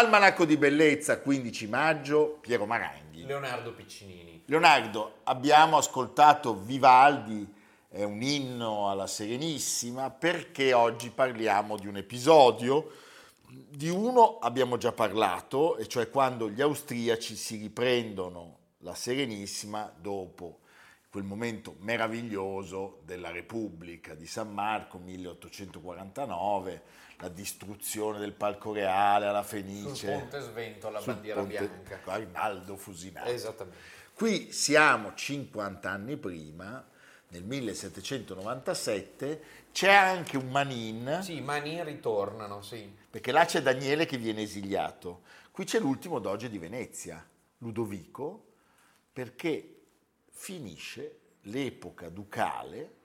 Almanacco di bellezza, 15 maggio, Piero Maranghi. Leonardo Piccinini. Leonardo, abbiamo ascoltato Vivaldi, è un inno alla Serenissima, perché oggi parliamo di un episodio, di uno abbiamo già parlato, e cioè quando gli austriaci si riprendono la Serenissima dopo quel momento meraviglioso della Repubblica di San Marco 1849 la distruzione del palco reale alla Fenice. Sul ponte Svento la bandiera ponte, bianca. Arnaldo Fusinato. Esattamente. Qui siamo 50 anni prima, nel 1797, c'è anche un Manin. Sì, i Manin ritornano, sì. Perché là c'è Daniele che viene esiliato. Qui c'è l'ultimo doge di Venezia, Ludovico, perché finisce l'epoca ducale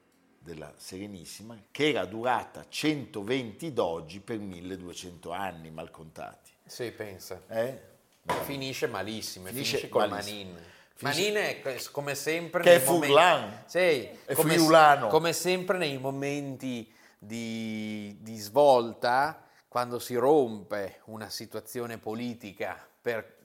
della Serenissima, che era durata 120 dogi per 1200 anni, mal contati. Sì, pensa. Eh? Finisce malissimo, finisce, finisce con Manin. Manin è come sempre... Che è Furlan. Sì, è come, friulano. Come sempre nei momenti di, di svolta, quando si rompe una situazione politica per,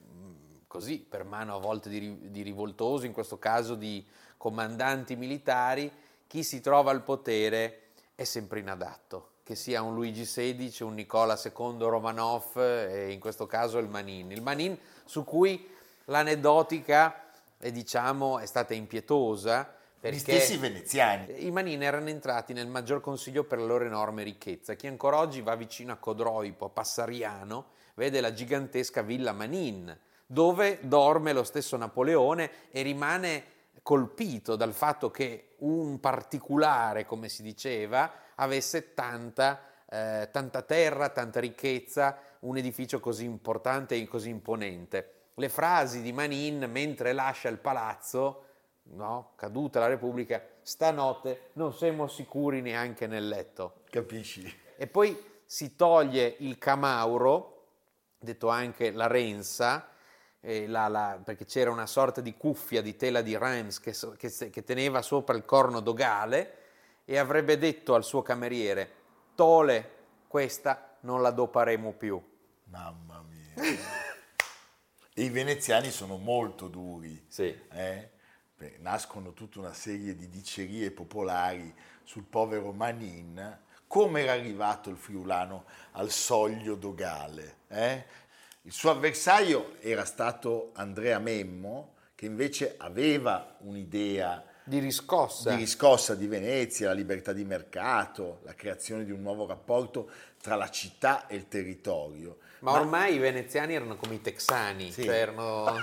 così, per mano a volte di, di rivoltosi, in questo caso di comandanti militari, chi si trova al potere è sempre inadatto, che sia un Luigi XVI, un Nicola II Romanov e in questo caso il Manin. Il Manin su cui l'aneddotica è, diciamo, è stata impietosa. Perché Gli stessi veneziani. I Manin erano entrati nel maggior consiglio per la loro enorme ricchezza. Chi ancora oggi va vicino a Codroipo, a Passariano, vede la gigantesca villa Manin, dove dorme lo stesso Napoleone e rimane colpito dal fatto che un particolare, come si diceva, avesse tanta, eh, tanta terra, tanta ricchezza, un edificio così importante e così imponente. Le frasi di Manin mentre lascia il palazzo, no? caduta la Repubblica, stanotte non siamo sicuri neanche nel letto. Capisci? E poi si toglie il camauro, detto anche la rensa, la, la, perché c'era una sorta di cuffia di tela di Reims che, che, che, teneva sopra il corno dogale e avrebbe detto al suo cameriere, Tole, questa non la doparemo più. Mamma mia. e i veneziani sono molto duri. Sì. Eh? Nascono tutta una serie di dicerie popolari sul povero Manin. Come era arrivato il friulano al soglio dogale? Eh? Il suo avversario era stato Andrea Memmo, che invece aveva un'idea di riscossa. di riscossa di Venezia, la libertà di mercato, la creazione di un nuovo rapporto tra la città e il territorio. Ma, Ma ormai i veneziani erano come i texani, sì. cioè erano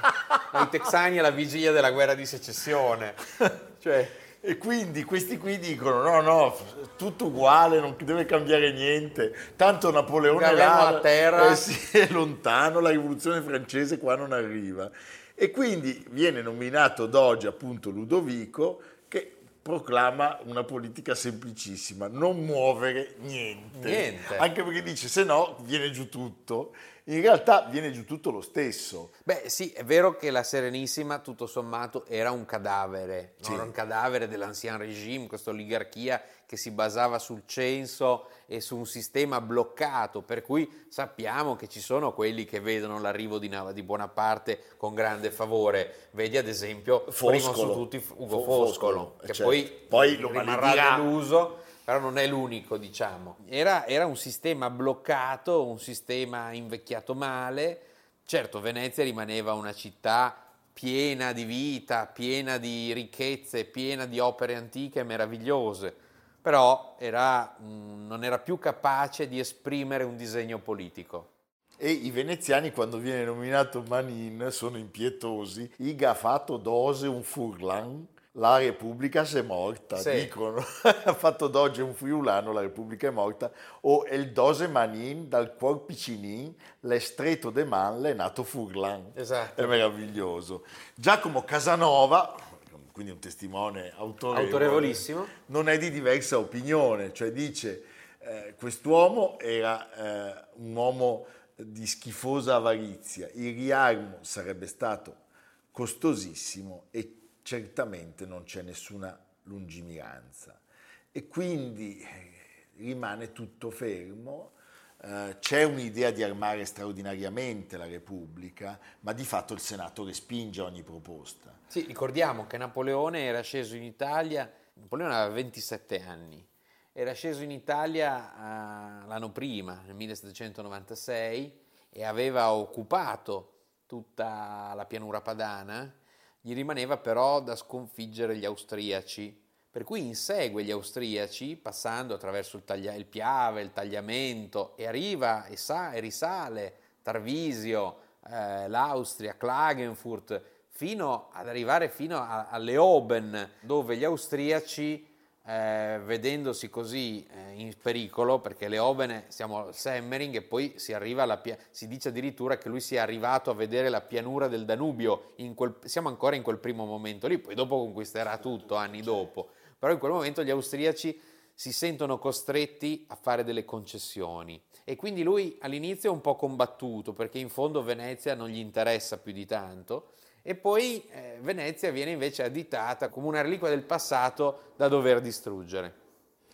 i texani alla vigilia della guerra di secessione. cioè, e quindi questi qui dicono no, no, tutto uguale, non deve cambiare niente, tanto Napoleone è là, a terra. Eh sì, è lontano, la rivoluzione francese qua non arriva. E quindi viene nominato doge appunto Ludovico che proclama una politica semplicissima, non muovere niente. niente. Anche perché dice se no viene giù tutto in realtà viene giù tutto lo stesso. Beh sì, è vero che la Serenissima tutto sommato era un cadavere, sì. no? era un cadavere dell'ancien regime, questa oligarchia che si basava sul censo e su un sistema bloccato, per cui sappiamo che ci sono quelli che vedono l'arrivo di, di Bonaparte con grande favore. Vedi ad esempio, Foscolo. primo su tutti Ugo Foscolo, Foscolo che certo. poi, poi rimarrà deluso però non è l'unico, diciamo. Era, era, un sistema bloccato, un sistema invecchiato male. Certo, Venezia rimaneva una città piena di vita, piena di ricchezze, piena di opere antiche meravigliose, però era, mm, non era più capace di esprimere un disegno politico. E i veneziani, quando viene nominato Manin, sono impietosi. Iga ha fatto dose un furlan la Repubblica si è morta, sì. dicono, ha fatto Doge un friulano, la Repubblica è morta, o il dose manin dal cuor piccinin, l'estreto de man, l'è nato Furlan. Esatto. È meraviglioso. Giacomo Casanova, quindi un testimone autorevole, autorevolissimo, non è di diversa opinione, cioè dice eh, quest'uomo era eh, un uomo di schifosa avarizia, il riarmo sarebbe stato costosissimo e certamente non c'è nessuna lungimiranza e quindi eh, rimane tutto fermo. Uh, c'è un'idea di armare straordinariamente la Repubblica, ma di fatto il Senato respinge ogni proposta. Sì, ricordiamo che Napoleone era sceso in Italia, Napoleone aveva 27 anni, era sceso in Italia uh, l'anno prima, nel 1796, e aveva occupato tutta la pianura padana gli rimaneva però da sconfiggere gli austriaci, per cui insegue gli austriaci passando attraverso il, taglia- il Piave, il tagliamento e arriva e, sa- e risale Tarvisio, eh, l'Austria, Klagenfurt, fino ad arrivare fino a, a Leoben, dove gli austriaci eh, vedendosi così eh, in pericolo, perché le Ovene siamo al Semmering e poi si arriva alla pia- si dice addirittura che lui sia arrivato a vedere la pianura del Danubio, quel, siamo ancora in quel primo momento lì, poi dopo conquisterà tutto anni dopo, però in quel momento gli austriaci si sentono costretti a fare delle concessioni. E quindi lui all'inizio è un po' combattuto perché in fondo Venezia non gli interessa più di tanto e poi eh, Venezia viene invece additata come una reliquia del passato da dover distruggere.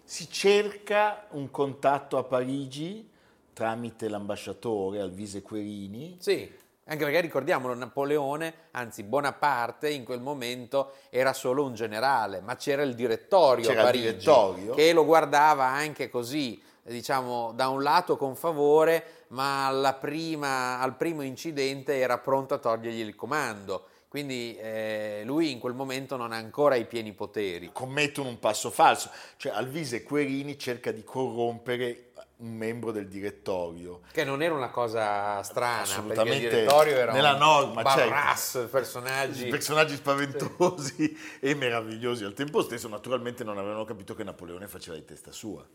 Si cerca un contatto a Parigi tramite l'ambasciatore Alvise Querini. Sì, anche perché ricordiamolo, Napoleone, anzi Bonaparte in quel momento era solo un generale, ma c'era il direttorio c'era a Parigi il direttorio. che lo guardava anche così, diciamo, da un lato con favore, ma prima, al primo incidente era pronto a togliergli il comando. Quindi eh, lui in quel momento non ha ancora i pieni poteri. Commettono un passo falso, cioè Alvise Querini cerca di corrompere un membro del direttorio. Che non era una cosa strana, Assolutamente perché il direttorio era nella norma, barras, certo. personaggi. personaggi spaventosi sì. e meravigliosi. Al tempo stesso naturalmente non avevano capito che Napoleone faceva di testa sua.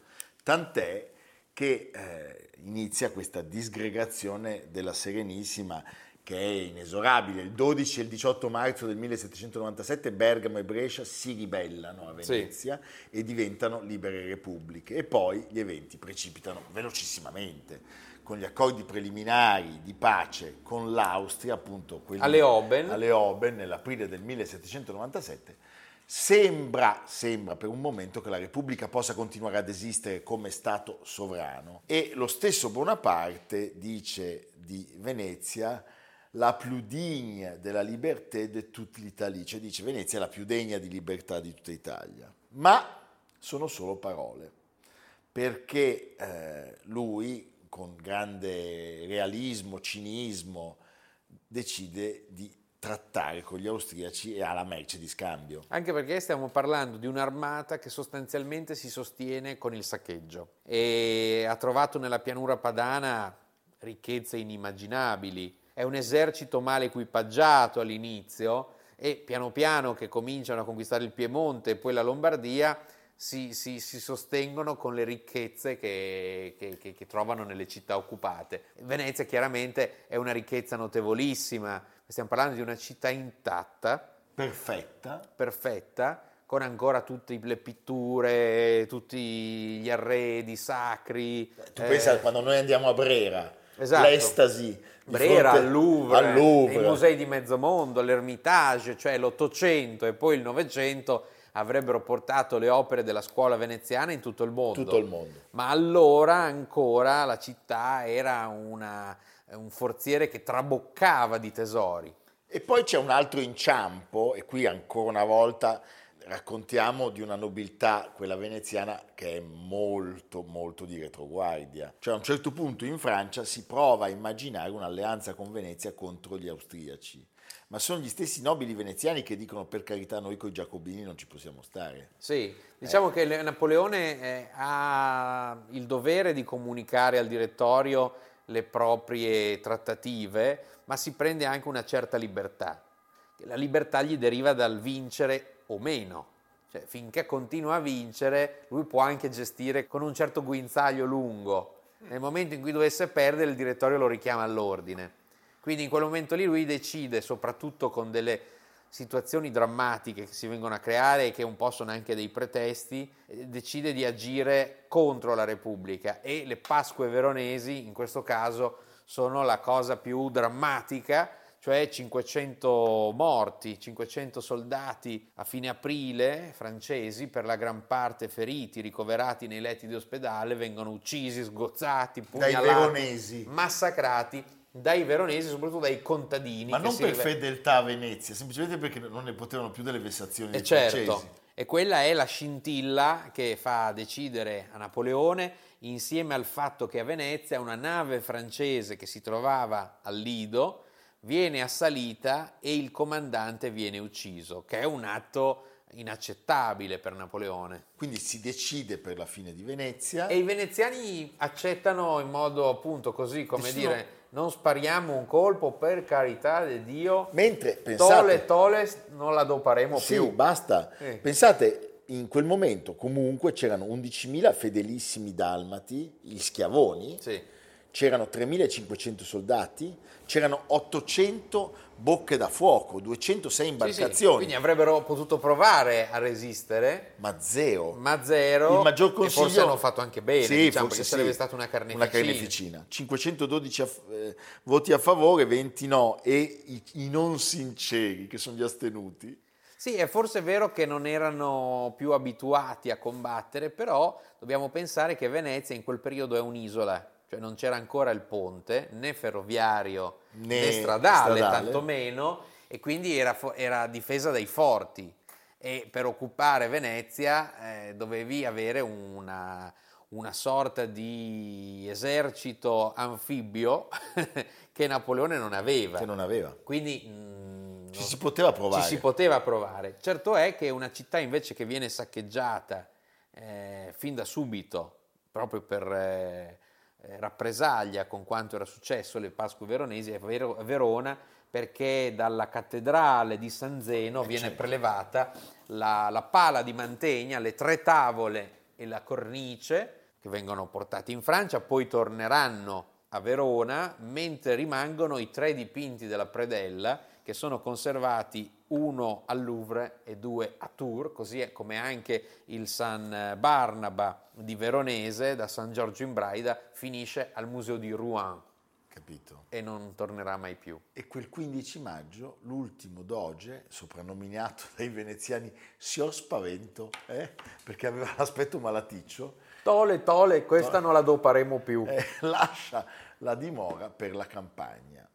Tant'è che eh, inizia questa disgregazione della Serenissima che è inesorabile. Il 12 e il 18 marzo del 1797 Bergamo e Brescia si ribellano a Venezia sì. e diventano libere repubbliche e poi gli eventi precipitano velocissimamente con gli accordi preliminari di pace con l'Austria, appunto quelli, alle Oben, alle Oben nell'aprile del 1797 Sembra, sembra per un momento che la Repubblica possa continuare ad esistere come Stato sovrano. E lo stesso Bonaparte dice di Venezia la più degna della libertà di tutta l'Italia, cioè dice Venezia è la più degna di libertà di tutta Italia, ma sono solo parole, perché eh, lui con grande realismo, cinismo, decide di trattare con gli austriaci e alla merce di scambio. Anche perché stiamo parlando di un'armata che sostanzialmente si sostiene con il saccheggio e ha trovato nella pianura padana ricchezze inimmaginabili. È un esercito male equipaggiato all'inizio e piano piano che cominciano a conquistare il Piemonte e poi la Lombardia si, si, si, sostengono con le ricchezze che, che, che, che, trovano nelle città occupate. Venezia chiaramente è una ricchezza notevolissima, stiamo parlando di una città intatta. Perfetta. Perfetta, con ancora tutte le pitture, tutti gli arredi sacri. Tu eh, pensa quando noi andiamo a Brera, esatto. l'estasi. Brera, al Louvre, al Louvre, i musei di mezzo mondo, l'Ermitage, cioè l'Ottocento e poi il Novecento avrebbero portato le opere della scuola veneziana in tutto il mondo. Tutto il mondo. Ma allora ancora la città era una, un forziere che traboccava di tesori. E poi c'è un altro inciampo, e qui ancora una volta raccontiamo di una nobiltà, quella veneziana, che è molto, molto di retroguardia. Cioè a un certo punto in Francia si prova a immaginare un'alleanza con Venezia contro gli austriaci. Ma sono gli stessi nobili veneziani che dicono per carità noi con i giacobini non ci possiamo stare. Sì, diciamo eh. che Napoleone ha il dovere di comunicare al direttorio le proprie trattative, ma si prende anche una certa libertà. La libertà gli deriva dal vincere o meno. Cioè, finché continua a vincere, lui può anche gestire con un certo guinzaglio lungo. Nel momento in cui dovesse perdere, il direttorio lo richiama all'ordine. Quindi in quel momento lì lui decide, soprattutto con delle situazioni drammatiche che si vengono a creare e che un po' sono anche dei pretesti, eh, decide di agire contro la Repubblica. E le Pasque veronesi in questo caso sono la cosa più drammatica cioè 500 morti, 500 soldati a fine aprile francesi, per la gran parte feriti, ricoverati nei letti di ospedale, vengono uccisi, sgozzati, pugnalati, massacrati dai veronesi, soprattutto dai contadini. Ma non per rive... fedeltà a Venezia, semplicemente perché non ne potevano più delle vessazioni e certo, francesi. E quella è la scintilla che fa decidere a Napoleone, insieme al fatto che a Venezia una nave francese che si trovava al Lido, viene assalita e il comandante viene ucciso, che è un atto inaccettabile per Napoleone. Quindi si decide per la fine di Venezia. E i veneziani accettano in modo appunto così, come Nessuno... dire, non spariamo un colpo per carità di Dio. Mentre pensate... Tole, tole, non la doparemo sì, più. basta. Eh. Pensate, in quel momento comunque c'erano 11.000 fedelissimi dalmati, gli schiavoni. Sì c'erano 3.500 soldati, c'erano 800 bocche da fuoco, 206 imbarcazioni. Sì, sì. Quindi avrebbero potuto provare a resistere. Ma zero. Ma zero. Il maggior consiglio... Forse hanno fatto anche bene, sì, diciamo, perché sì. sarebbe stata una carneficina. Una carneficina. 512 a, eh, voti a favore, 20 no. E i, i non sinceri, che sono gli astenuti. Sì, è forse vero che non erano più abituati a combattere, però dobbiamo pensare che Venezia in quel periodo è un'isola cioè non c'era ancora il ponte né ferroviario né, né stradale, stradale, tantomeno, e quindi era, era, difesa dai forti. E per occupare Venezia eh, dovevi avere una, una sorta di esercito anfibio che Napoleone non aveva. Che non aveva. Quindi mh, mm, ci si poteva provare. Ci si poteva provare. Certo è che una città invece che viene saccheggiata eh, fin da subito, proprio per... Eh, eh, rappresaglia con quanto era successo alle Pasque veronesi a Verona perché dalla cattedrale di San Zeno eh, viene certo. prelevata la, la, pala di mantegna, le tre tavole e la cornice che vengono portati in Francia, poi torneranno a Verona, mentre rimangono i tre dipinti della predella che sono conservati uno al Louvre e due a Tours, così come anche il San Barnaba di Veronese da San Giorgio in Braida finisce al museo di Rouen. Capito. E non tornerà mai più. E quel 15 maggio l'ultimo doge, soprannominato dai veneziani Signor Spavento, eh, perché aveva l'aspetto malaticcio. Tole, tole, questa tole, non la doparemo più. Eh, lascia la dimora per la campagna.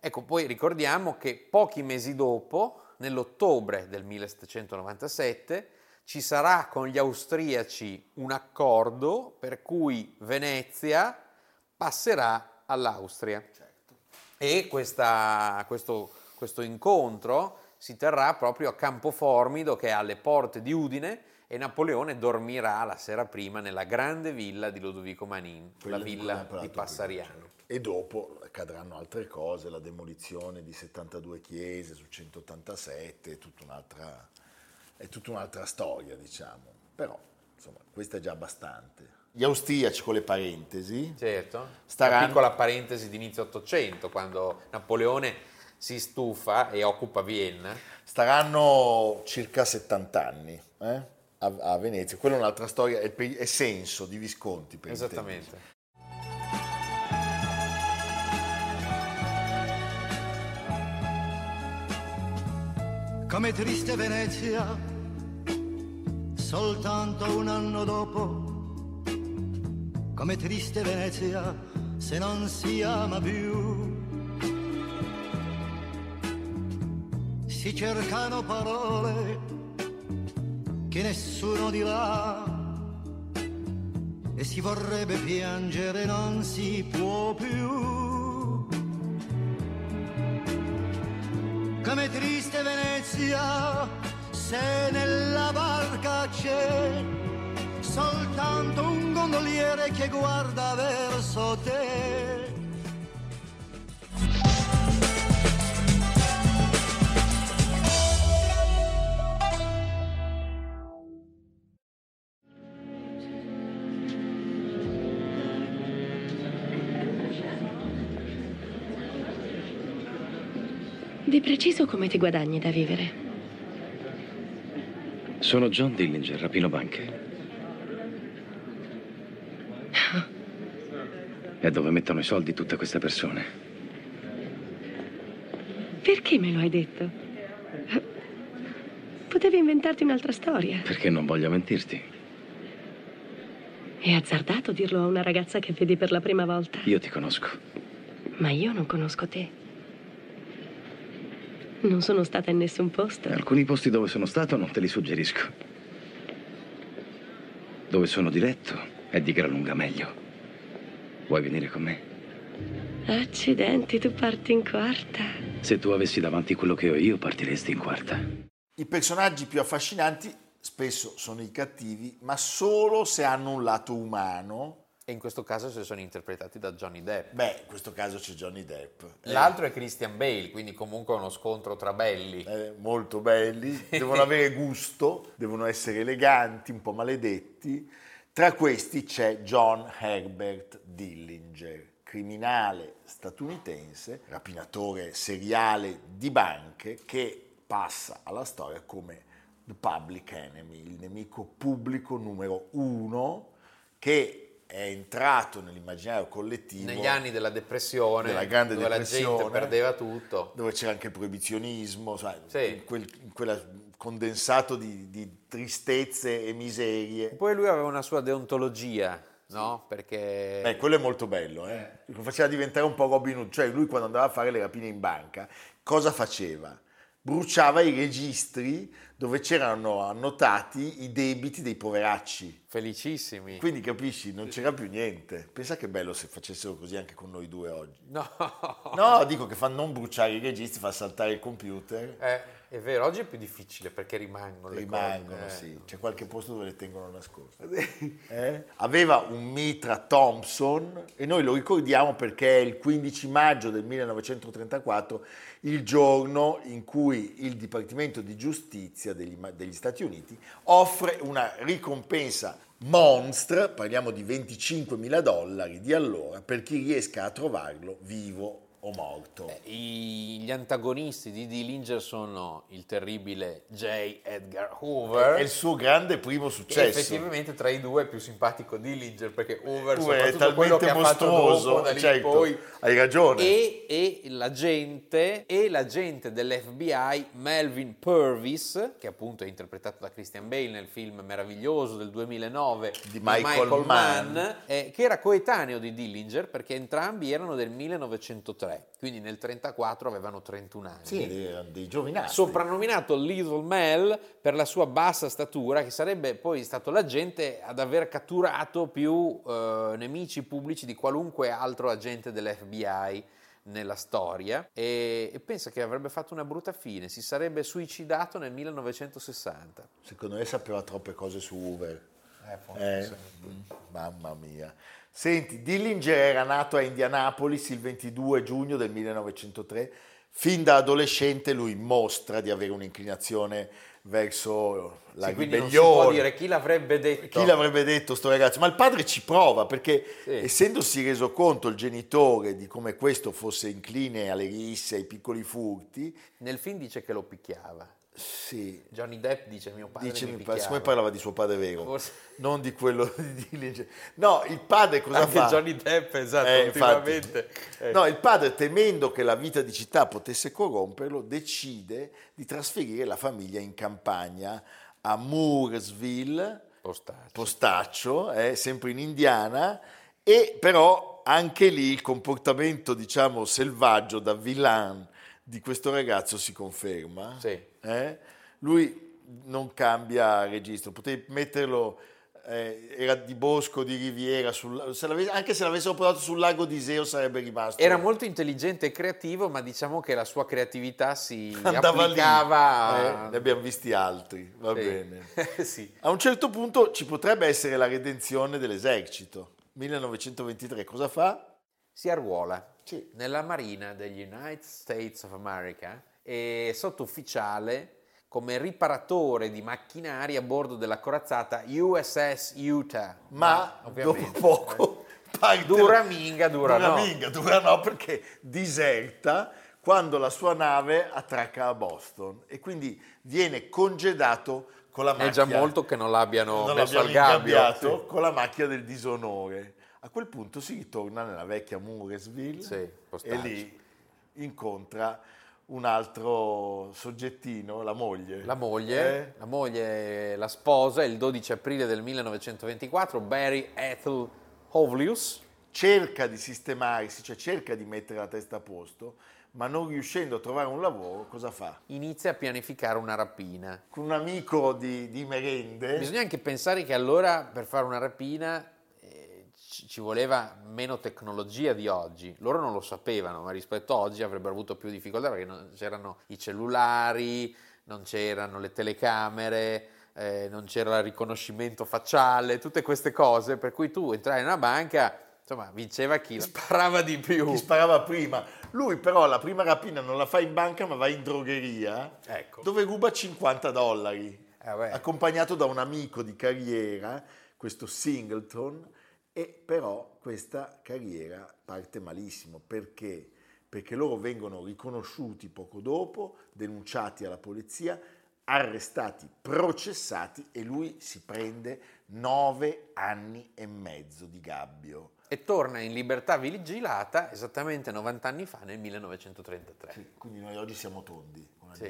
Ecco, poi ricordiamo che pochi mesi dopo, nell'ottobre del 1797, ci sarà con gli austriaci un accordo per cui Venezia passerà all'Austria. Certo. E questa, questo, questo incontro si terrà proprio a Campoformido, che è alle porte di Udine, e Napoleone dormirà la sera prima nella grande villa di Lodovico Manin, Quella la villa di Passariano. Certo. E dopo accadranno altre cose, la demolizione di 72 chiese su 187, è tutta un'altra, è tutta un'altra storia, diciamo. Però, insomma, questa è già abbastanza. Gli austriaci con le parentesi. Certo. Staranno... Una piccola parentesi di inizio Ottocento, quando Napoleone si stufa e occupa Vienna. Staranno circa 70 anni. Eh? A, a Venezia. Quella è un'altra storia, è, è senso di Visconti. Per Esattamente. Come triste Venezia soltanto un anno dopo, come triste Venezia se non si ama più. Si cercano parole che nessuno dirà e si vorrebbe piangere, non si può più. Come triste Venezia, se nella barca c'è soltanto un gondoliere che guarda verso te. Di preciso come ti guadagni da vivere? Sono John Dillinger, rapino banche. È dove mettono i soldi tutte queste persone. Perché me lo hai detto? Potevi inventarti un'altra storia. Perché non voglio mentirti. È azzardato dirlo a una ragazza che vedi per la prima volta. Io ti conosco. Ma io non conosco te. Non sono stata in nessun posto. Alcuni posti dove sono stato non te li suggerisco. Dove sono diretto è di gran lunga meglio. Vuoi venire con me? Accidenti, tu parti in quarta. Se tu avessi davanti quello che ho io, partiresti in quarta. I personaggi più affascinanti spesso sono i cattivi, ma solo se hanno un lato umano. E in questo caso se sono interpretati da Johnny Depp. Beh, in questo caso c'è Johnny Depp. L'altro è Christian Bale, quindi comunque uno scontro tra belli. Eh, molto belli, devono avere gusto, devono essere eleganti, un po' maledetti. Tra questi c'è John Herbert Dillinger, criminale statunitense, rapinatore seriale di banche che passa alla storia come The Public Enemy, il nemico pubblico numero uno che è entrato nell'immaginario collettivo negli anni della depressione, della grande dove depressione, la gente perdeva tutto, dove c'era anche il proibizionismo, sai, Sì. in quel, in quella condensato di, di tristezze e miserie. Poi lui aveva una sua deontologia, no? Perché Eh, quello è molto bello, eh? lo faceva diventare un po' Robin Hood, cioè lui quando andava a fare le rapine in banca, cosa faceva? Bruciava i registri dove c'erano annotati i debiti dei poveracci. felicissimi. Quindi capisci, non c'era più niente. Pensa che bello se facessero così anche con noi due oggi. No, No, dico che fa non bruciare i registri, fa saltare il computer. Eh, è vero, oggi è più difficile perché rimangono Rimangono, cose, eh. sì. C'è qualche posto dove le tengono nascoste. Eh? Aveva un mitra Thompson e noi lo ricordiamo perché è il 15 maggio del 1934 il giorno in cui il Dipartimento di Giustizia degli, degli Stati Uniti offre una ricompensa monstra, parliamo di 25 mila dollari di allora, per chi riesca a trovarlo vivo o morto. I- gli antagonisti di Dillinger sono il terribile J. Edgar Hoover. È il suo grande primo successo. effettivamente tra i due è più simpatico Dillinger perché Hoover, Tu è talmente mostruoso, certo, poi hai ragione. e, e l'agente e l'agente dell'FBI Melvin Purvis che appunto è interpretato da Christian Bale nel film meraviglioso del 2009 Di Michael Mann. eh, che era coetaneo di Dillinger perché entrambi erano del 1903 quindi nel 1934 avevano 31 anni Sì, erano dei giovinastri. soprannominato Little Mel per la sua bassa statura, che sarebbe poi stato l'agente ad aver catturato più eh, nemici pubblici di qualunque altro agente dell'FBI nella storia e, e pensa che avrebbe fatto una brutta fine, si sarebbe suicidato nel 1960. Secondo me sapeva troppe cose su Hoover. Eh, Eh, mm, mamma mia. Senti, Dillinger era nato a Indianapolis il 22 giugno del 1903. Fin da adolescente lui mostra di avere un'inclinazione verso la Sì, si può ribellione. dire chi l'avrebbe detto. Chi l'avrebbe detto sto ragazzo? Ma il padre ci prova perché Sì. essendosi reso conto il genitore di come questo fosse incline alle risse, ai piccoli furti, Nel film dice che lo picchiava. Sì, Johnny Depp dice mio padre dice mi mio padre, siccome parlava di suo padre vero, Forse- non di quello di Dillinger. No, il padre cosa Anche fa? Johnny Depp, esatto, Eh, ultimamente. Eh. No, il padre, temendo che la vita di città potesse corromperlo, decide di trasferire la famiglia in campagna a Mooresville, Postaccio. Postaccio, è sempre in Indiana, e però anche lì il comportamento, diciamo, selvaggio da villain di questo ragazzo si conferma. Sì. eh? Lui non cambia registro, potevi metterlo, eh, era di bosco, di riviera, sul- se anche se l'avessero portato sul lago di Iseo sarebbe rimasto. Era molto intelligente e creativo, ma diciamo che la sua creatività si Andava applicava Eh, ne abbiamo visti altri, va Sì. bene. sì. A un certo punto ci potrebbe essere la redenzione dell'esercito. 1923 cosa fa? Si arruola Sì. nella Marina degli United States of America e sottufficiale come riparatore di macchinari a bordo della corazzata USS Utah. Ma ovviamente, dopo poco parte- Dura minga, dura dura no. minga, dura no perché diserta quando la sua nave attracca a Boston e quindi viene congedato con la È macchia. già molto che non l'abbiano non messo al l'abbiamo gabbio. ingabbiato con la macchia del disonore. A quel punto si ritorna nella vecchia Mooresville Sì, e lì incontra un altro soggettino, la moglie. La moglie, Eh? la moglie, la sposa, il 12 aprile del 1924, Barry Ethel Hovlius, cerca di sistemarsi, cioè cerca di mettere la testa a posto, ma non riuscendo a trovare un lavoro, cosa fa? inizia a pianificare una rapina. Con un amico di, di merende, Bisogna anche pensare che allora per fare una rapina ci voleva meno tecnologia di oggi. Loro non lo sapevano, ma rispetto a oggi avrebbero avuto più difficoltà perché non c'erano i cellulari, non c'erano le telecamere, eh, non c'era il riconoscimento facciale, tutte queste cose, per cui tu entravi in una banca, insomma, vinceva chi sparava di più. chi sparava prima. Lui però la prima rapina non la fa in banca, ma va in drogheria, Ecco. dove ruba 50 dollari, Eh, accompagnato da un amico di carriera, questo Singleton, e però questa carriera parte malissimo. Perché? Perché loro vengono riconosciuti poco dopo, denunciati alla polizia, arrestati, processati e lui si prende nove anni e mezzo di gabbio. E torna in libertà vigilata esattamente 90 anni fa, nel 1933. Sì, quindi noi oggi siamo tondi con Sì.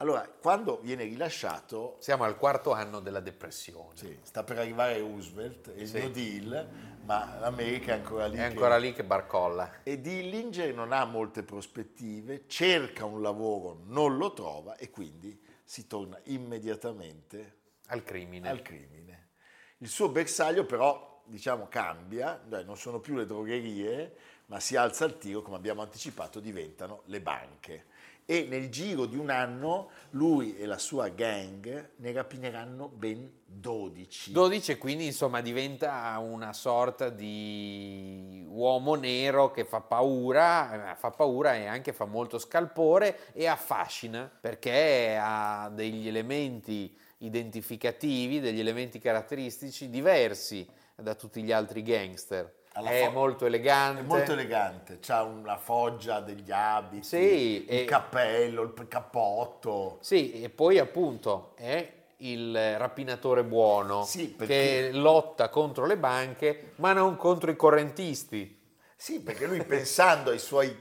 Allora, quando viene rilasciato, Siamo al quarto anno della depressione. sì, sta per arrivare Roosevelt e il Sì. New Deal, ma l'America è ancora lì. È che- ancora lì che barcolla. E Dillinger non ha molte prospettive, cerca un lavoro, non lo trova e quindi si torna immediatamente Al crimine. al crimine. Il suo bersaglio però, diciamo, cambia, non sono più le drogherie, ma si alza il tiro, come abbiamo anticipato, diventano le banche. E nel giro di un anno lui e la sua gang ne rapineranno ben 12. 12 e quindi insomma diventa una sorta di uomo nero che fa paura, eh, fa paura e anche fa molto scalpore e affascina perché ha degli elementi identificativi, degli elementi caratteristici diversi da tutti gli altri gangster. È fo- molto elegante. È molto elegante, ha una foggia degli abiti, Sì, il e- cappello, il cappotto. Sì, e poi appunto è il rapinatore buono Sì, perché- che lotta contro le banche ma non contro i correntisti. Sì, perché lui pensando ai suoi,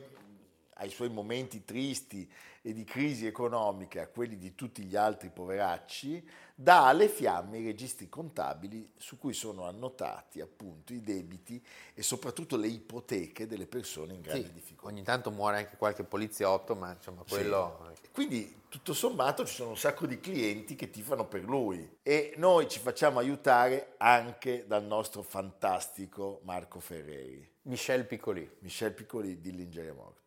ai suoi momenti tristi e di crisi economica, a quelli di tutti gli altri poveracci, dà alle fiamme i registri contabili su cui sono annotati appunto i debiti e soprattutto le ipoteche delle persone in grande Sì, difficoltà. ogni tanto muore anche qualche poliziotto, ma insomma quello... Quindi tutto sommato ci sono un sacco di clienti che tifano per lui e noi ci facciamo aiutare anche dal nostro fantastico Marco Ferreri. Michel Piccoli. Michel Piccoli, Dillinger è morto.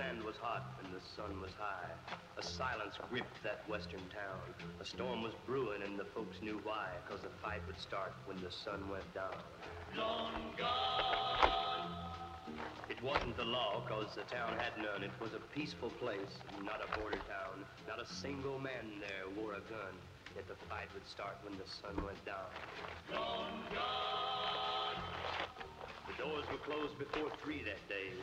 Sand was hot and the sun was high. A silence gripped that western town. A storm was brewing and the folks knew why, cause the fight would start when the sun went down. Long gone. It wasn't the law, cause the town had none. It was a peaceful place, not a border town. Not a single man there wore a gun. Yet the fight would start when the sun went down. The doors were closed before three that day,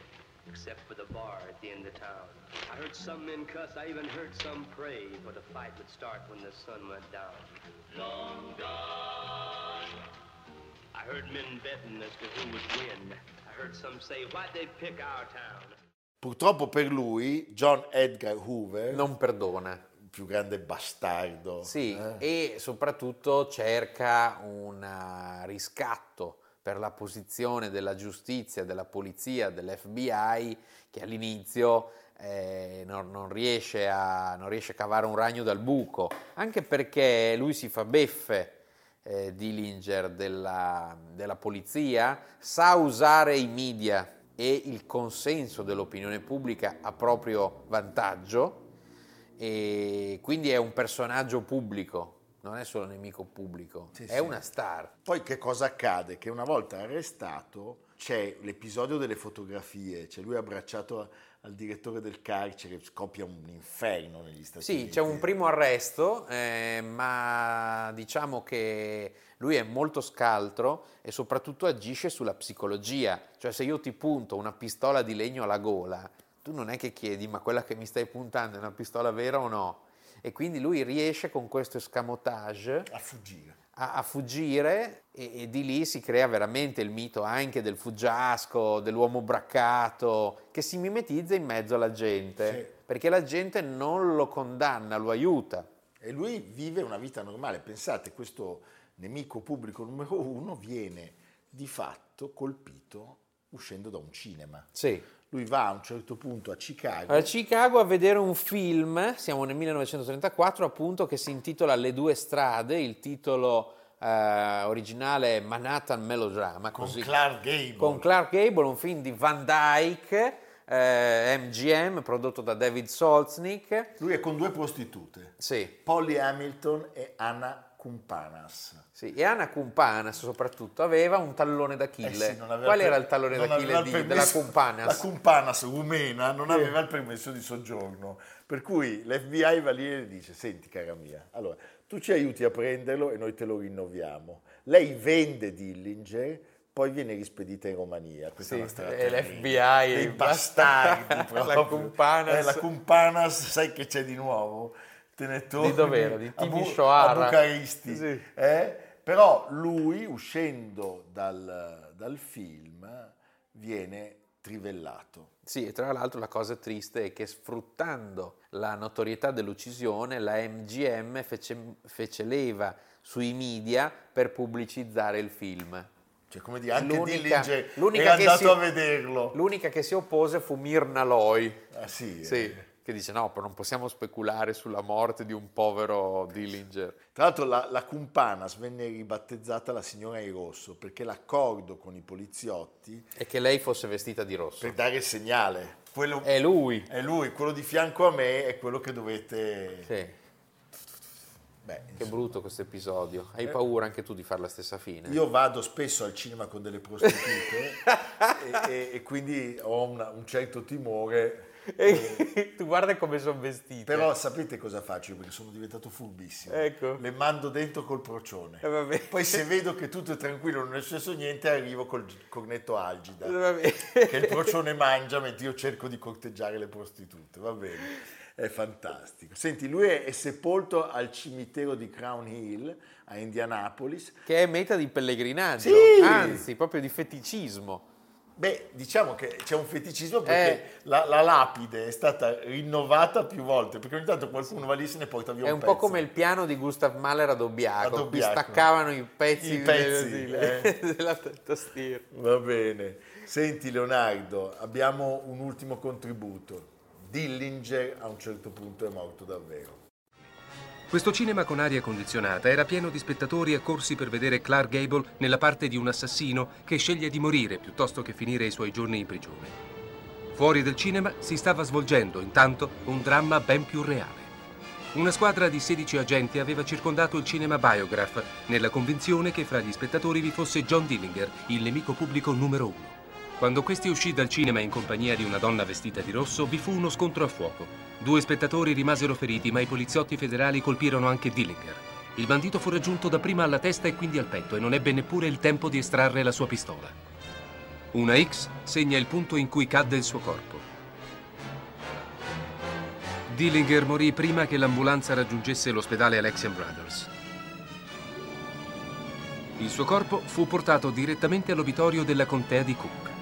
except for the bar at the end of town. I heard some men cuss, I even heard some pray, for the fight would start when the sun went down. I heard men betting as to who would win. I heard some say, why'd they pick our town? Purtroppo per lui, John Edgar Hoover, Non perdona. più grande bastardo, Sì, eh, e soprattutto cerca un eh, riscatto per la posizione della giustizia, della polizia, dell'FBI che all'inizio eh, non, non riesce a, non riesce a cavare un ragno dal buco, anche perché lui si fa beffe eh, Dillinger della, della polizia, sa usare i media e il consenso dell'opinione pubblica a proprio vantaggio. E quindi è un personaggio pubblico, non è solo nemico pubblico, Sì, è sì. una star. Poi che cosa accade? Che una volta arrestato c'è l'episodio delle fotografie, c'è lui abbracciato a- al direttore del carcere, scoppia un inferno negli Stati Sì, Uniti. c'è un primo arresto, eh, ma diciamo che lui è molto scaltro e soprattutto agisce sulla psicologia, cioè se io ti punto una pistola di legno alla gola, tu non è che chiedi ma quella che mi stai puntando è una pistola vera o no? E quindi lui riesce con questo escamotage a fuggire. a, a fuggire e, e di lì si crea veramente il mito anche del fuggiasco, dell'uomo braccato, che si mimetizza in mezzo alla gente, Sì. perché la gente non lo condanna, lo aiuta. E lui vive una vita normale. Pensate, questo nemico pubblico numero uno viene di fatto colpito uscendo da un cinema. Sì. Lui va a un certo punto a Chicago. A Chicago a vedere un film, siamo nel 1934 appunto, che si intitola Le due strade, il titolo eh, originale è Manhattan Melodrama, con così. Clark Gable. con Clark Gable, un film di Van Dyke, eh, MGM, prodotto da David Solznick. Lui è con due prostitute, Sì, Polly Hamilton e Anna Kumpanas. sì. E Anna Cumpanas soprattutto aveva un tallone Eh d'Achille. sì, non aveva Qual era il tallone d'Achille il di- permesso- della Cumpanas? La Cumpanas rumena non aveva il permesso di soggiorno, per cui l'FBI va lì e dice, senti cara mia, allora tu ci aiuti a prenderlo e noi te lo rinnoviamo. Lei vende Dillinger, poi viene rispedita in Romania. Questa Sì, è una e terribile. l'FBI, Dei basta- bastardi la proprio. Cumpanas. Eh, la Cumpanas, sai che c'è di nuovo? Te ne torni Di dov'era? Di Tibi Shoara? Bucaristi. Sì. Eh? Però lui, uscendo dal, dal film, viene trivellato. Sì, e tra l'altro la cosa triste è che sfruttando la notorietà dell'uccisione, la MGM fece, fece leva sui media per pubblicizzare il film. Cioè, come dire, anche L'unica- Dillinger l'unica che andato si- a vederlo. L'unica che si oppose fu Mirna Loy, Ah, sì, sì, eh. Che dice no, però non possiamo speculare sulla morte di un povero Dillinger. Tra l'altro la, la Cumpanas venne ribattezzata la signora in rosso perché l'accordo con i poliziotti E che lei fosse vestita di rosso. per dare il segnale. Quello, È lui. è lui, quello di fianco a me è quello che dovete... Sì, Beh, che brutto questo episodio. Hai paura anche tu di fare la stessa fine? Io vado spesso al cinema con delle prostitute e, e- e quindi ho una- un certo timore. E tu guarda come sono vestite. Però sapete cosa faccio? Perché sono diventato furbissimo. Ecco. Le mando dentro col procione. Eh. Poi se vedo che tutto è tranquillo, non è successo niente, arrivo col cornetto algida. Eh, che il procione mangia mentre io cerco di corteggiare le prostitute, va bene, è fantastico. Senti, lui è, è sepolto al cimitero di Crown Hill a Indianapolis. Che è meta di pellegrinaggio, Sì! anzi, proprio di feticismo. Beh, diciamo che c'è un feticismo perché Eh. la, la lapide è stata rinnovata più volte, perché ogni tanto qualcuno va lì e se ne porta via È un un pezzo. po' come il piano di Gustav Mahler a Dobbiaco, A cui Dobbiaco. staccavano i pezzi, I pezzi, del- eh. della tastiera. Va bene. Senti Leonardo, abbiamo un ultimo contributo. Dillinger a un certo punto è morto davvero. Questo cinema con aria condizionata era pieno di spettatori accorsi per vedere Clark Gable nella parte di un assassino che sceglie di morire piuttosto che finire i suoi giorni in prigione. Fuori del cinema si stava svolgendo intanto un dramma ben più reale. Una squadra di 16 agenti aveva circondato il cinema Biograph nella convinzione che fra gli spettatori vi fosse John Dillinger, il nemico pubblico numero uno. Quando questi uscì dal cinema in compagnia di una donna vestita di rosso, vi fu uno scontro a fuoco. Due spettatori rimasero feriti, ma i poliziotti federali colpirono anche Dillinger. Il bandito fu raggiunto dapprima alla testa e quindi al petto e non ebbe neppure il tempo di estrarre la sua pistola. Una X segna il punto in cui cadde il suo corpo. Dillinger morì prima che l'ambulanza raggiungesse l'ospedale Alexian Brothers. Il suo corpo fu portato direttamente all'obitorio della contea di Cook.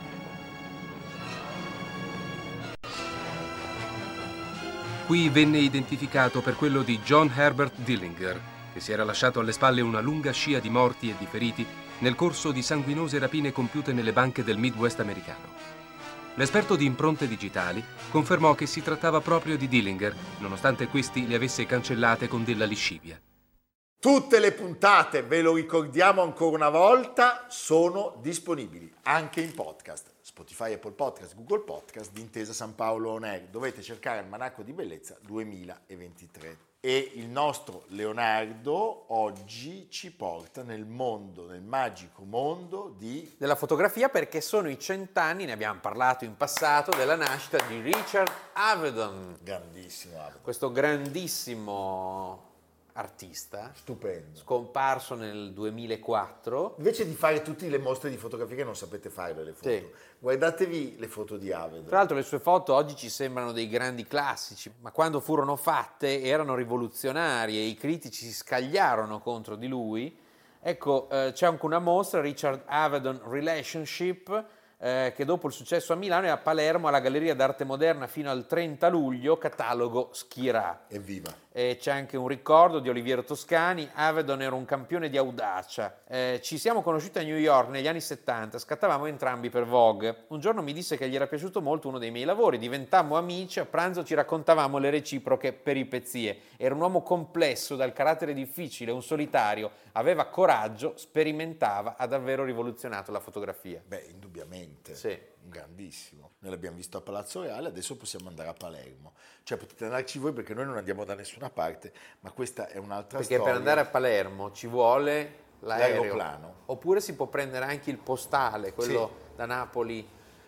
Qui venne identificato per quello di John Herbert Dillinger, che si era lasciato alle spalle una lunga scia di morti e di feriti nel corso di sanguinose rapine compiute nelle banche del Midwest americano. L'esperto di impronte digitali confermò che si trattava proprio di Dillinger, nonostante questi le avesse cancellate con della liscivia. Tutte le puntate, ve lo ricordiamo ancora una volta, sono disponibili anche in podcast. Spotify, Apple Podcast, Google Podcast di Intesa San Paolo On Air. Dovete cercare il Manacco di Bellezza 2023. E il nostro Leonardo oggi ci porta nel mondo, nel magico mondo di... Della fotografia perché sono i cent'anni, ne abbiamo parlato in passato, della nascita di Richard Avedon. Grandissimo Avedon. Questo grandissimo artista, stupendo, scomparso nel 2004. Invece di fare tutte le mostre di fotografia che non sapete fare le foto, sì. guardatevi le foto di Avedon. Tra l'altro le sue foto oggi ci sembrano dei grandi classici, ma quando furono fatte erano rivoluzionarie i critici si scagliarono contro di lui. Ecco, eh, c'è anche una mostra, Richard Avedon Relationship, eh, che dopo il successo a Milano è a Palermo alla Galleria d'Arte Moderna fino al 30 luglio, catalogo Schirà. Evviva! E c'è anche un ricordo di Oliviero Toscani, Avedon era un campione di audacia. Eh, ci siamo conosciuti a New York negli anni 70, scattavamo entrambi per Vogue. Un giorno mi disse che gli era piaciuto molto uno dei miei lavori, diventammo amici, a pranzo ci raccontavamo le reciproche peripezie. Era un uomo complesso, dal carattere difficile, un solitario, aveva coraggio, sperimentava, ha davvero rivoluzionato la fotografia. Beh, indubbiamente. Sì grandissimo. Noi l'abbiamo visto a Palazzo Reale, adesso possiamo andare a Palermo. Cioè potete andarci voi perché noi non andiamo da nessuna parte, ma questa è un'altra perché storia. Perché per andare a Palermo ci vuole l'aereo. l'aeroplano. Oppure si può prendere anche il postale, quello sì. da Napoli.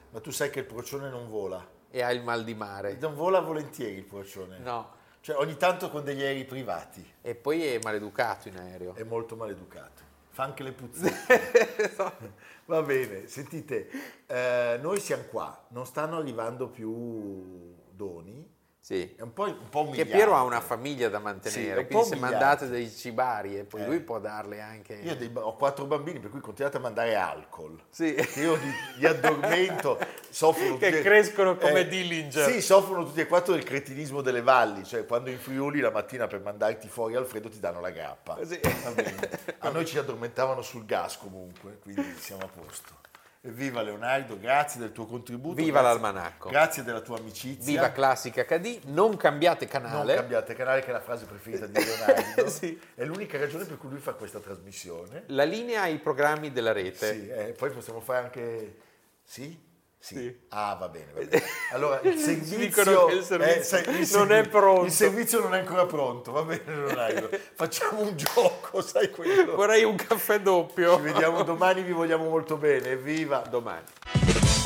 Ma tu sai che il procione non vola. E ha il mal di mare. Non vola volentieri il procione. No. Cioè ogni tanto con degli aerei privati. E poi è maleducato in aereo. È molto maleducato. Fa anche le puzzette. Va bene, sentite, eh, noi siamo qua, non stanno arrivando più doni. Sì. È un po', un po Che Piero ha una famiglia da mantenere, sì, quindi se mandate dei cibari e poi eh. lui può darle anche... Io dei, ho quattro bambini, per cui continuate a mandare alcol. Sì. Io li, li addormento, soffrono Che tutti, come eh, Dillinger. Sì, soffrono tutti e quattro del cretinismo delle valli, cioè quando in Friuli la mattina per mandarti fuori al freddo ti danno la grappa. Sì. A noi ci addormentavano sul gas comunque, quindi siamo a posto. Viva Leonardo, grazie del tuo contributo. Viva grazie, l'almanacco. Grazie della tua amicizia. Viva Classica HD. Non cambiate canale. Non cambiate canale, che è la frase preferita di Leonardo. sì. È l'unica ragione per cui lui fa questa trasmissione. La linea ai programmi della rete. Sì, eh, poi possiamo fare anche... Sì? Sì. sì. Ah, va bene, va bene. Allora, il servizio, il servizio eh, il non è pronto. Il servizio non è ancora pronto, va bene, Leonardo. Facciamo un gioco, sai quello. Vorrei un caffè doppio. Ci vediamo domani, vi vogliamo molto bene. Evviva! Domani.